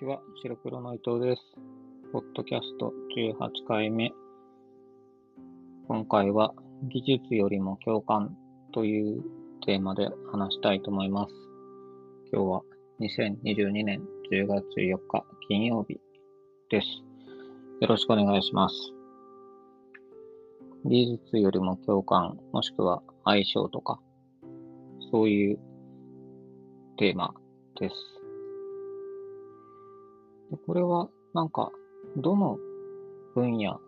ちは、白黒の伊藤です。ポッドキャスト18回目。今回は、技術よりも共感というテーマで話したいと思います。今日は2022年10月4日金曜日です。よろしくお願いします。技術よりも共感、もしくは相性とか、そういうテーマです。でこれはなんか、どの分野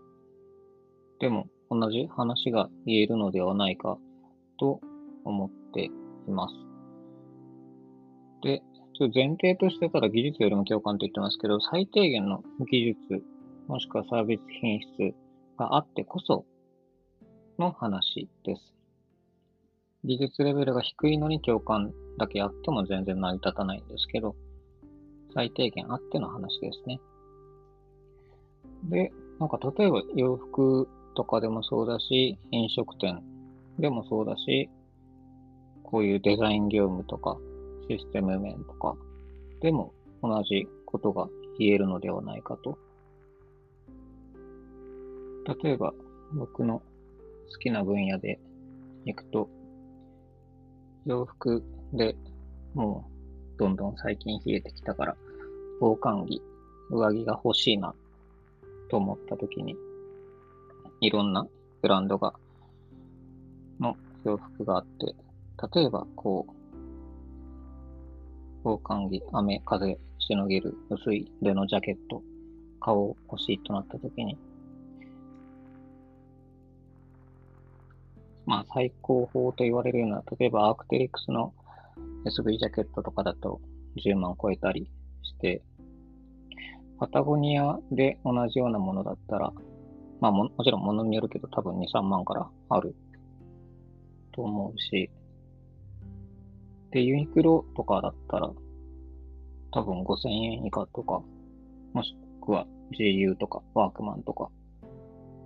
でも同じ話が言えるのではないかと思っています。で、ちょ前提としてただ技術よりも共感と言ってますけど、最低限の技術、もしくはサービス品質があってこその話です。技術レベルが低いのに共感だけあっても全然成り立たないんですけど、最低限あっての話ですね。で、なんか例えば洋服とかでもそうだし、飲食店でもそうだし、こういうデザイン業務とかシステム面とかでも同じことが言えるのではないかと。例えば僕の好きな分野で行くと、洋服でもうどんどん最近冷えてきたから、防寒着、上着が欲しいなと思った時に、いろんなブランドが、の洋服があって、例えばこう、防寒着、雨、風、しのげる薄いレのジャケット、顔を欲しいとなった時に、まあ最高峰と言われるような、例えばアークテリクスの SV ジャケットとかだと10万超えたりして、パタゴニアで同じようなものだったら、まあももちろん物によるけど多分2、3万からあると思うし、で、ユニクロとかだったら多分5000円以下とか、もしくは GU とかワークマンとか、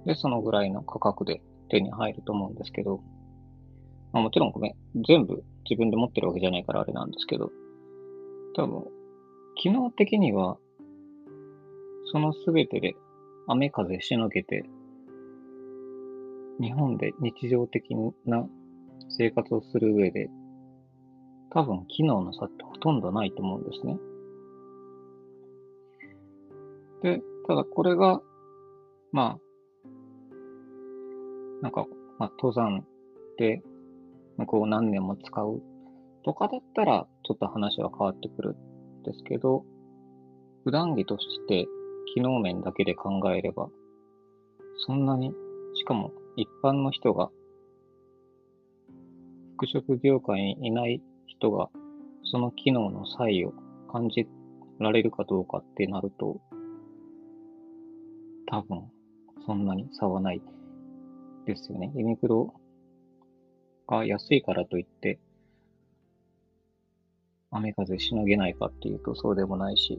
で、そのぐらいの価格で手に入ると思うんですけど、まあ、もちろんごめん、全部自分で持ってるわけじゃないからあれなんですけど、多分、機能的には、そのすべてで雨風しのげて、日本で日常的な生活をする上で、多分機能の差ってほとんどないと思うんですね。で、ただこれが、まあ、なんか、まあ、登山で、向こう何年も使うとかだったら、ちょっと話は変わってくるんですけど、普段着として機能面だけで考えれば、そんなに、しかも一般の人が、服飾業界にいない人が、その機能の差異を感じられるかどうかってなると、多分、そんなに差はないですよね。ユニクロが安いからといって、雨風しのげないかっていうとそうでもないし、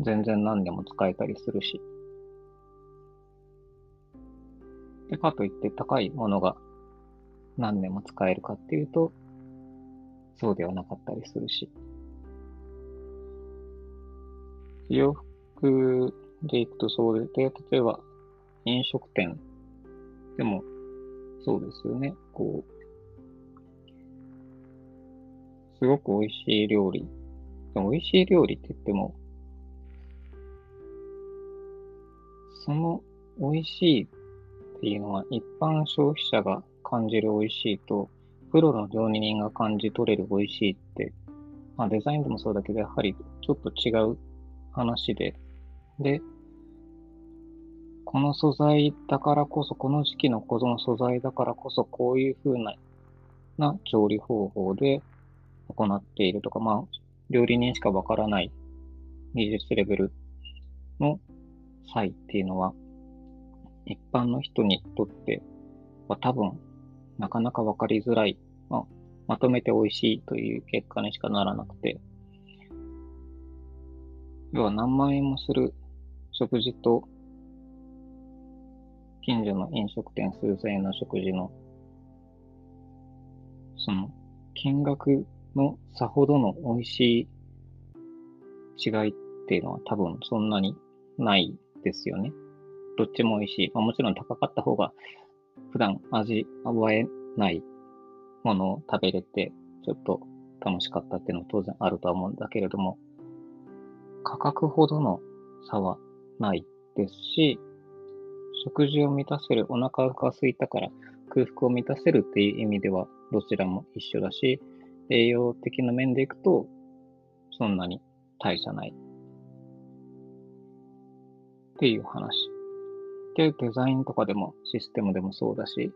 全然何でも使えたりするし。で、かといって高いものが何年も使えるかっていうと、そうではなかったりするし。洋服で行くとそうで、例えば飲食店でも、そうですよね。こう、すごく美味しい料理。でも美味しい料理って言っても、その美味しいっていうのは一般消費者が感じる美味しいと、プロの料理人が感じ取れる美味しいって、まあデザインでもそうだけど、やはりちょっと違う話で、で、この素材だからこそ、この時期のこの素材だからこそ、こういう風なな調理方法で行っているとか、まあ、料理人しかわからない技術レベルの差異っていうのは、一般の人にとっては多分、なかなかわかりづらい、まあ、まとめて美味しいという結果にしかならなくて、要は何万円もする食事と近所の飲食店数千円の食事の、その、金額のさほどの美味しい違いっていうのは多分そんなにないですよね。どっちも美味しい。まあ、もちろん高かった方が普段味わえないものを食べれて、ちょっと楽しかったっていうのは当然あるとは思うんだけれども、価格ほどの差はないですし、食事を満たせる、お腹が空いたから空腹を満たせるっていう意味ではどちらも一緒だし、栄養的な面でいくとそんなに大差ない。っていう話。で、デザインとかでもシステムでもそうだし、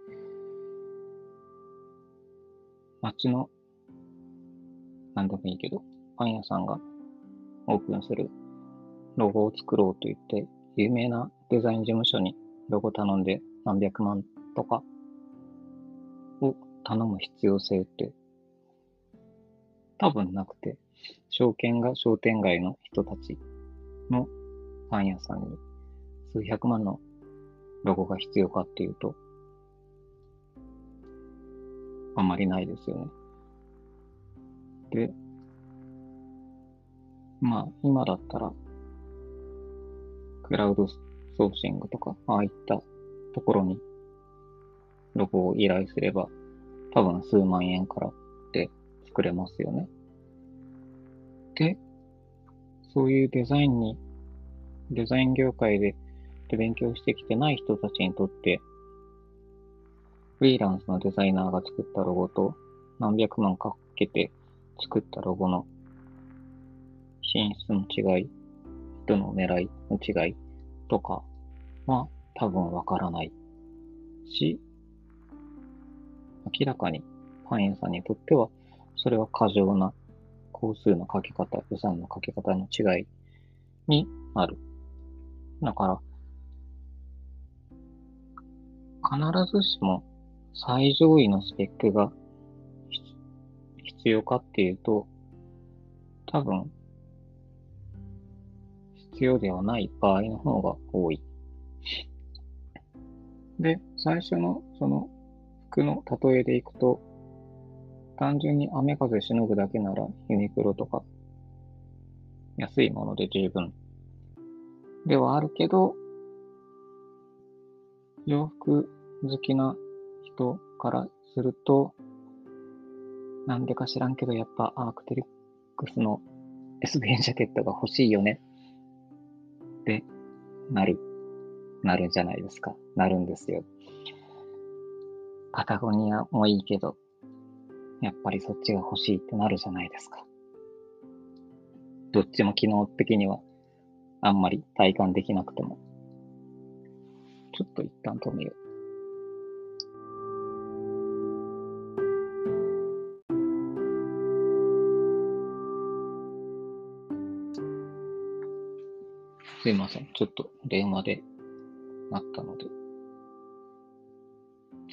街の、なんでもいいけど、パン屋さんがオープンするロゴを作ろうと言って、有名なデザイン事務所にロゴ頼んで何百万とかを頼む必要性って多分なくて、証券が商店街の人たちのパン屋さんに数百万のロゴが必要かっていうと、あんまりないですよね。で、まあ、今だったら、クラウドソーシングとか、ああいったところにロゴを依頼すれば、多分数万円からで作れますよね。で、そういうデザインに、デザイン業界で勉強してきてない人たちにとって、フリーランスのデザイナーが作ったロゴと何百万かけて作ったロゴの品質の違い、人の狙いの違いとかは多分わからないし、明らかにパン屋さんにとってはそれは過剰な工数のかけ方、予算のかけ方の違いにある。だから、必ずしも最上位のスペックが必要かっていうと、多分、必要ではない場合の方が多い。で、最初のその服の例えでいくと、単純に雨風しのぐだけならユニクロとか安いもので十分。ではあるけど、洋服好きな人からすると、なんでか知らんけど、やっぱアークテリックスの SVN ジャケットが欲しいよね。ってなる、なるんじゃないですか。なるんですよ。パタゴニアもいいけど、やっぱりそっちが欲しいってなるじゃないですか。どっちも機能的にはあんまり体感できなくても。ちょっと一旦止めよう。すいません。ちょっと電話でなったので、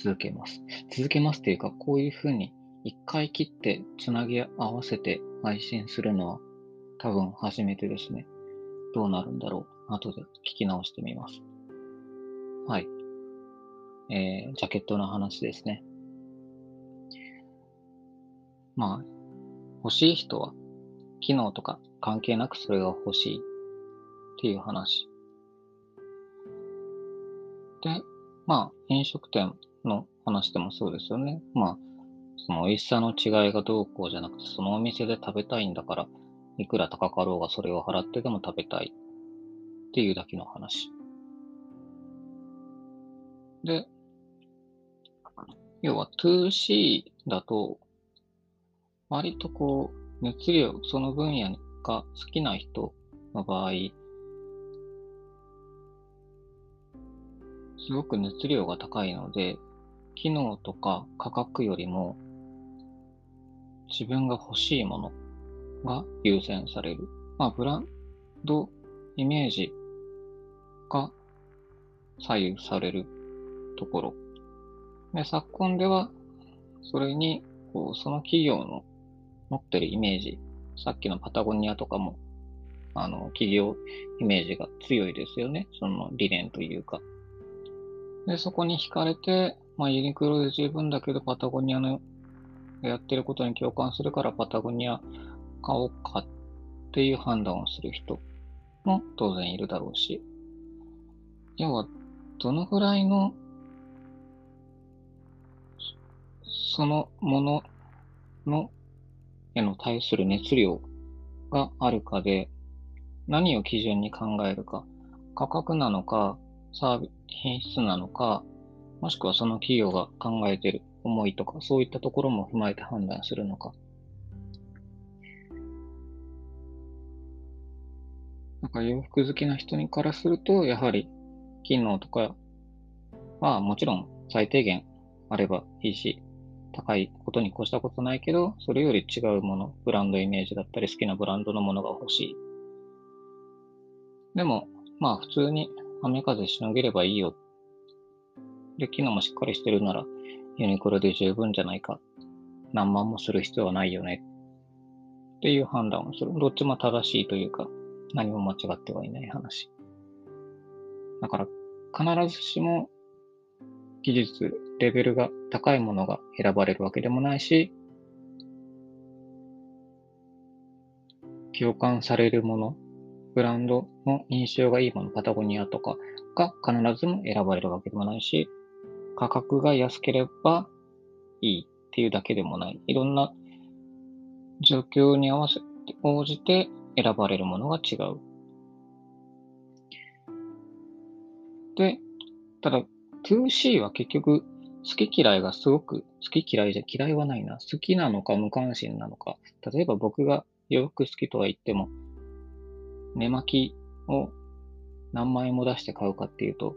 続けます。続けますっていうか、こういうふうに一回切ってつなぎ合わせて配信するのは多分初めてですね。どうなるんだろう。後で聞き直してみます。はい。えー、ジャケットの話ですね。まあ、欲しい人は、機能とか関係なくそれが欲しいっていう話。で、まあ、飲食店の話でもそうですよね。まあ、その美味しさの違いがどうこうじゃなくて、そのお店で食べたいんだから、いくら高かろうがそれを払ってでも食べたいっていうだけの話。で、要は 2C だと、割とこう、熱量、その分野が好きな人の場合、すごく熱量が高いので、機能とか価格よりも自分が欲しいものが優先される。まあ、ブランドイメージが左右されるところ。で昨今では、それに、こう、その企業の持ってるイメージ、さっきのパタゴニアとかも、あの、企業イメージが強いですよね。その理念というか。で、そこに惹かれて、まあ、ユニクロで十分だけど、パタゴニアのやってることに共感するから、パタゴニア買おうかっていう判断をする人も当然いるだろうし、要は、どのぐらいの、そのものの、への対する熱量があるかで、何を基準に考えるか、価格なのか、サービス、品質なのか、もしくはその企業が考えている思いとか、そういったところも踏まえて判断するのか。なんか洋服好きな人にからすると、やはり機能とかはもちろん最低限あればいいし、高いことに越したことないけど、それより違うもの、ブランドイメージだったり好きなブランドのものが欲しい。でも、まあ普通に雨風しのげればいいよ。で、機能もしっかりしてるなら、ユニクロで十分じゃないか。何万もする必要はないよね。っていう判断をする。どっちも正しいというか、何も間違ってはいない話。だから、必ずしも技術、レベルが高いものが選ばれるわけでもないし、共感されるもの、ブランドの印象がいいもの、パタゴニアとかが必ずも選ばれるわけでもないし、価格が安ければいいっていうだけでもない。いろんな状況に合わせて、応じて選ばれるものが違う。で、ただ 2C は結局好き嫌いがすごく、好き嫌いじゃ嫌いはないな。好きなのか無関心なのか。例えば僕が洋服好きとは言っても、寝巻きを何万円も出して買うかっていうと、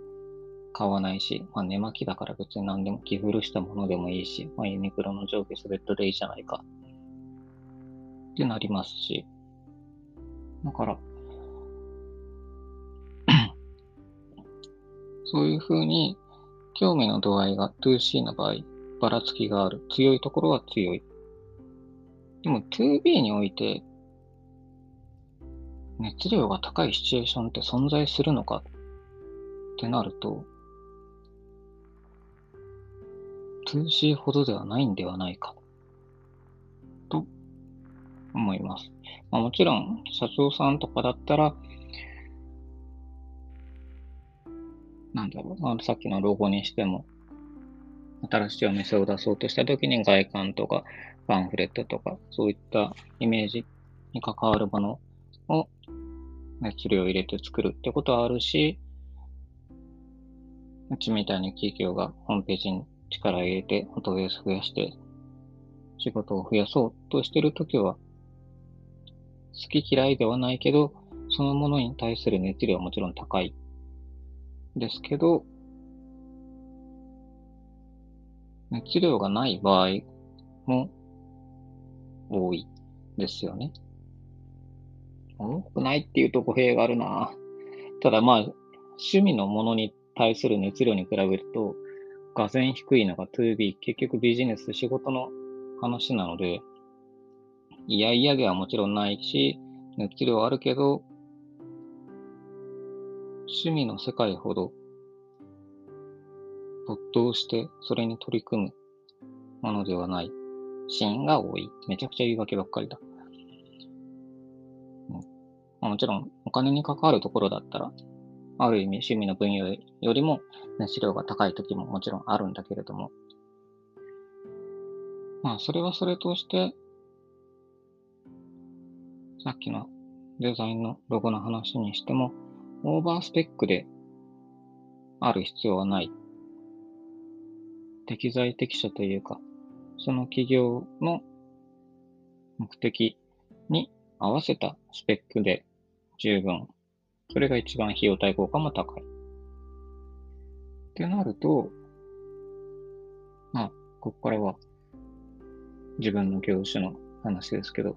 買わないし、まあ、寝巻きだから別に何でも着古したものでもいいし、まあ、ユニクロの上下スウェットでいいじゃないか。ってなりますし、だから、そういうふうに、興味の度合いが 2C の場合、ばらつきがある。強いところは強い。でも 2B において、熱量が高いシチュエーションって存在するのか？ってなると、2C ほどではないんではないか、と思います。まあ、もちろん、社長さんとかだったら、なんだろう、まあ、さっきのロゴにしても、新しいお店を出そうとしたときに外観とかパンフレットとか、そういったイメージに関わるものを熱量を入れて作るってことはあるし、うちみたいに企業がホームページに力を入れて、フォトベース増やして仕事を増やそうとしてるときは、好き嫌いではないけど、そのものに対する熱量はもちろん高い。ですけど、熱量がない場合も多いですよね。多くないっていうと語弊があるな。ただまあ、趣味のものに対する熱量に比べると、がぜ低いのが 2B、結局ビジネス、仕事の話なので、いやいやではもちろんないし、熱量あるけど、趣味の世界ほど没頭してそれに取り組むものではないシーンが多い。めちゃくちゃ言い訳ばっかりだ。まあ、もちろんお金に関わるところだったら、ある意味趣味の分野よりも熱量が高い時ももちろんあるんだけれども、まあそれはそれとして、さっきのデザインのロゴの話にしても、オーバースペックである必要はない。適材適所というか、その企業の目的に合わせたスペックで十分。それが一番費用対効果も高い。ってなると、まあ、ここからは自分の業種の話ですけど、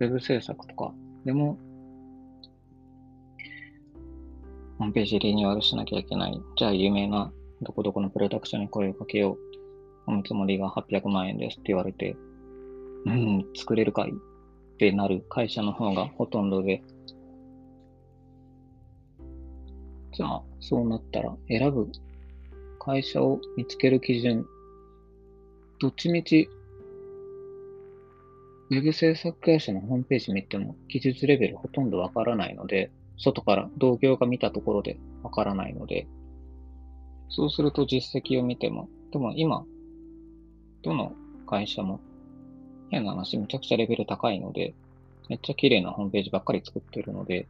ウェブ制作とかでも、ホームページリニューアルしなきゃいけない。じゃあ、有名などこどこのプロダクションに声をかけよう。お見積もりが800万円ですって言われて、うん、作れるかいってなる会社の方がほとんどで、じゃあ、そうなったら選ぶ会社を見つける基準、どっちみちウェブ制作会社のホームページ見ても技術レベルほとんどわからないので、外から同業が見たところでわからないので、そうすると実績を見ても、でも今、どの会社も変な話めちゃくちゃレベル高いので、めっちゃ綺麗なホームページばっかり作ってるので、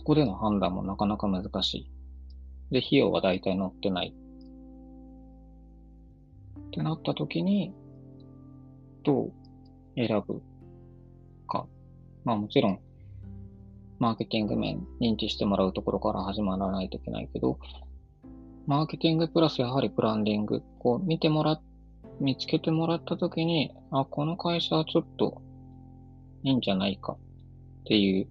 そこでの判断もなかなか難しい。で、費用は大体乗ってない。ってなった時に、どう選ぶか。まあもちろん、マーケティング面認知してもらうところから始まらないといけないけど、マーケティングプラスやはりブランディング、こう見てもら、見つけてもらったときに、あ、この会社はちょっといいんじゃないかっていう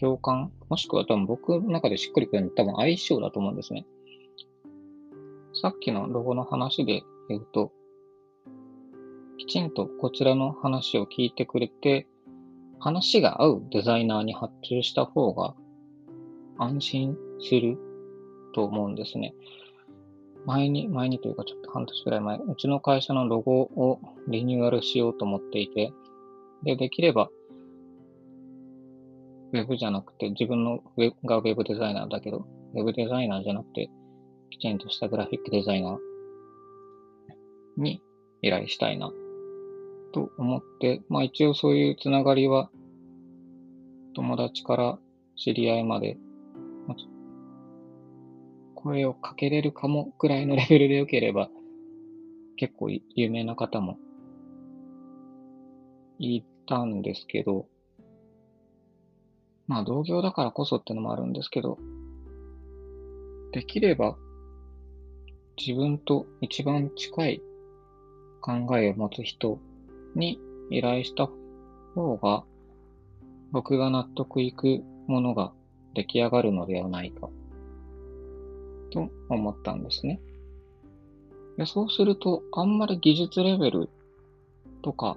共感、もしくは多分僕の中でしっくりくるの多分相性だと思うんですね。さっきのロゴの話で言うと、きちんとこちらの話を聞いてくれて、話が合うデザイナーに発注した方が安心すると思うんですね。前に、前にというかちょっと半年くらい前、うちの会社のロゴをリニューアルしようと思っていて、で、できれば、ウェブじゃなくて、自分のウェがウェブデザイナーだけど、ウェブデザイナーじゃなくて、きちんとしたグラフィックデザイナーに依頼したいなと思って、まあ一応そういうつながりは、友達から知り合いまで、声をかけれるかもくらいのレベルで良ければ、結構有名な方もいたんですけど、まあ同業だからこそってのもあるんですけど、できれば自分と一番近い考えを持つ人に依頼した方が、僕が納得いくものが出来上がるのではないか、と思ったんですね。でそうすると、あんまり技術レベルとか、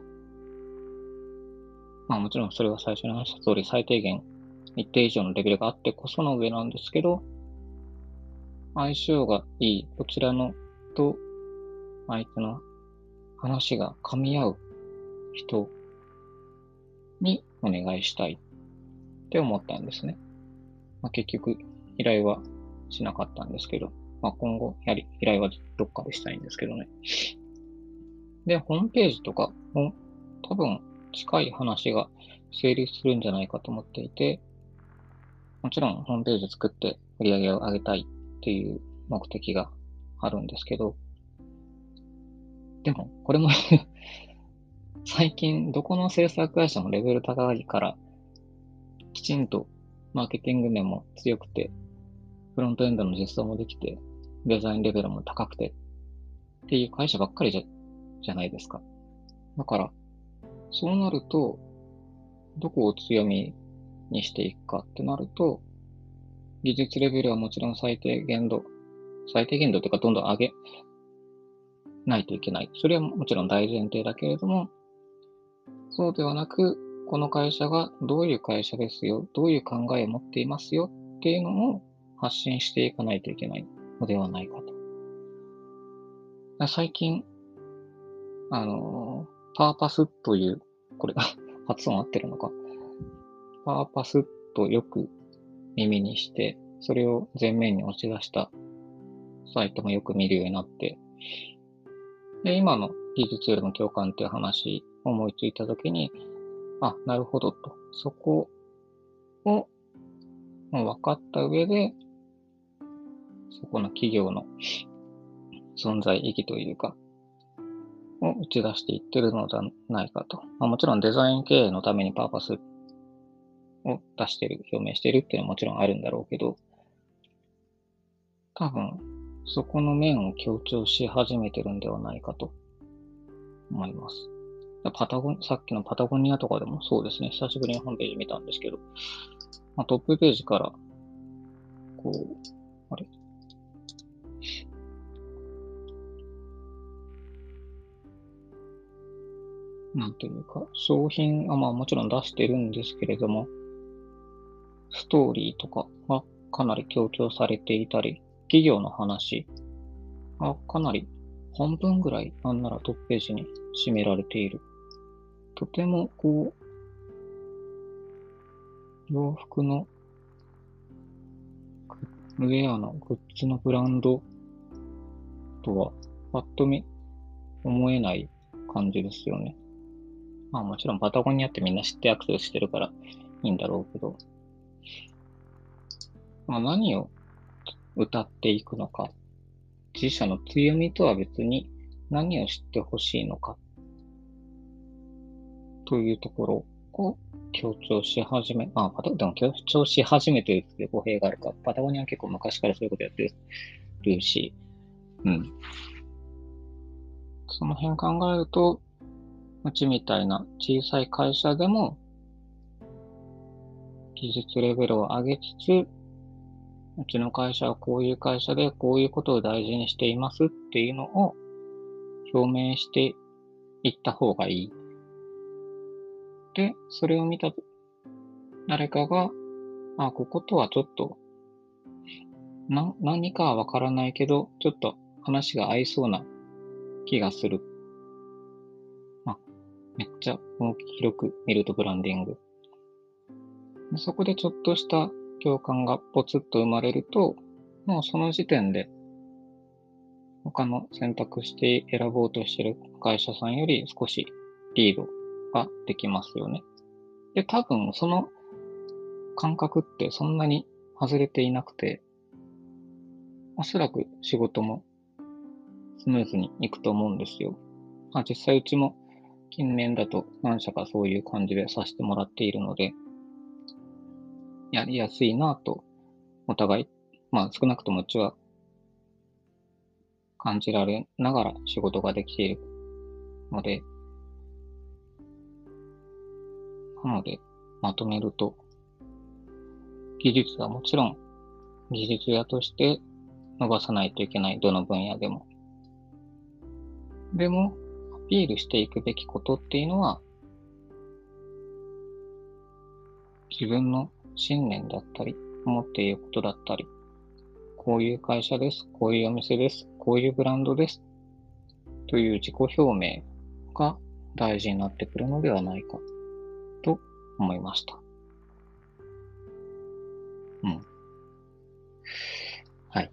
まあもちろんそれは最初に話した通り最低限一定以上のレベルがあってこその上なんですけど、相性がいい、こちらのと相手の話が噛み合う人にお願いしたいって思ったんですね。まあ、結局、依頼はしなかったんですけど、まあ、今後、やはり依頼はどっかでしたいんですけどね。で、ホームページとかも多分近い話が成立するんじゃないかと思っていて、もちろんホームページ作って売り上げを上げたいっていう目的があるんですけど、でも、これも 最近、どこの制作会社もレベル高いから、きちんとマーケティング面も強くて、フロントエンドの実装もできて、デザインレベルも高くて、っていう会社ばっかりじゃ、じゃないですか。だから、そうなると、どこを強みにしていくかってなると、技術レベルはもちろん最低限度、最低限度というかどんどん上げないといけない。それはもちろん大前提だけれども、そうではなく、この会社がどういう会社ですよ、どういう考えを持っていますよっていうのを発信していかないといけないのではないかと。最近、あの、パーパスという、これが、発音合ってるのか。パーパスとよく耳にして、それを前面に押し出したサイトもよく見るようになって、で、今の技術よりも共感っていう話を思いついたときに、あ、なるほどと。そこを分かった上で、そこの企業の存在意義というか、を打ち出していってるのではないかと。まあ、もちろんデザイン経営のためにパーパスを出してる、表明してるっていうのはもちろんあるんだろうけど、多分、そこの面を強調し始めてるんではないかと思います。パタゴン、さっきのパタゴニアとかでもそうですね、久しぶりにホームページ見たんですけど、まあ、トップページから、こう、あれ？なんていうか、商品はまあもちろん出してるんですけれども、ストーリーとかがかなり強調されていたり、企業の話がかなり半分ぐらい、なんならトップページに占められている。とても、こう、洋服の、ウェアのグッズのブランドとは、パッと見、思えない感じですよね。まあもちろんパタゴニアってみんな知ってアクセスしてるからいいんだろうけど、まあ何を歌っていくのか、自社の強みとは別に何を知ってほしいのか、というところを強調し始め、まあ、パタでも強調し始めてるって語弊があるか、パタゴニアは結構昔からそういうことやってるし、うん。その辺考えると、うちみたいな小さい会社でも、技術レベルを上げつつ、うちの会社はこういう会社でこういうことを大事にしていますっていうのを表明していった方がいい。で、それを見た誰かが、あ、こことはちょっと、な、何かはわからないけど、ちょっと話が合いそうな気がする。まあ、めっちゃ広く見るとブランディング。そこでちょっとした共感がポツッと生まれると、もうその時点で他の選択して選ぼうとしてる会社さんより少しリードができますよね。で、多分その感覚ってそんなに外れていなくて、おそらく仕事もスムーズにいくと思うんですよ。まあ、実際うちも近年だと何社かそういう感じでさせてもらっているので、やりやすいなと、お互い、まあ少なくともうちは感じられながら仕事ができているので、なので、まとめると、技術はもちろん技術屋として伸ばさないといけない、どの分野でも。でも、アピールしていくべきことっていうのは、自分の信念だったり、思っていることだったり、こういう会社です、こういうお店です、こういうブランドです、という自己表明が大事になってくるのではないか、と思いました。うん。はい。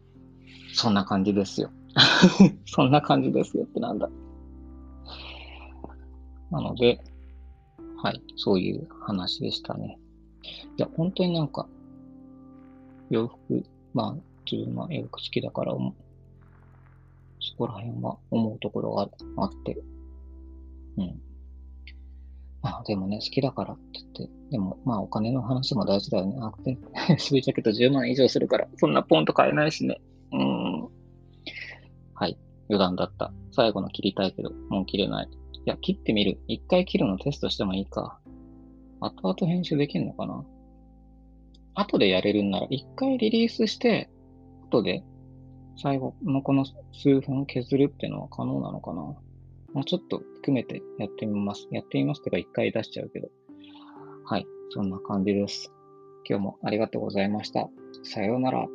そんな感じですよ。そんな感じですよってなんだ。なので、はい、そういう話でしたね。いや、本当になんか、洋服、まあ、自分は洋服好きだからそこら辺は思うところがあって、うん。まあでもね、好きだからって言って、でもまあお金の話も大事だよね。あ、で、スビージャケット10万以上するから、そんなポンと買えないしね。うん。はい。余談だった。最後の切りたいけど、もう切れない。いや、切ってみる。一回切るのテストしてもいいか。後々編集できんのかな後でやれるんなら、一回リリースして、後で最後のこの数分削るっていうのは可能なのかなもうちょっと含めてやってみます。やってみますとか一回出しちゃうけど。はい。そんな感じです。今日もありがとうございました。さようなら。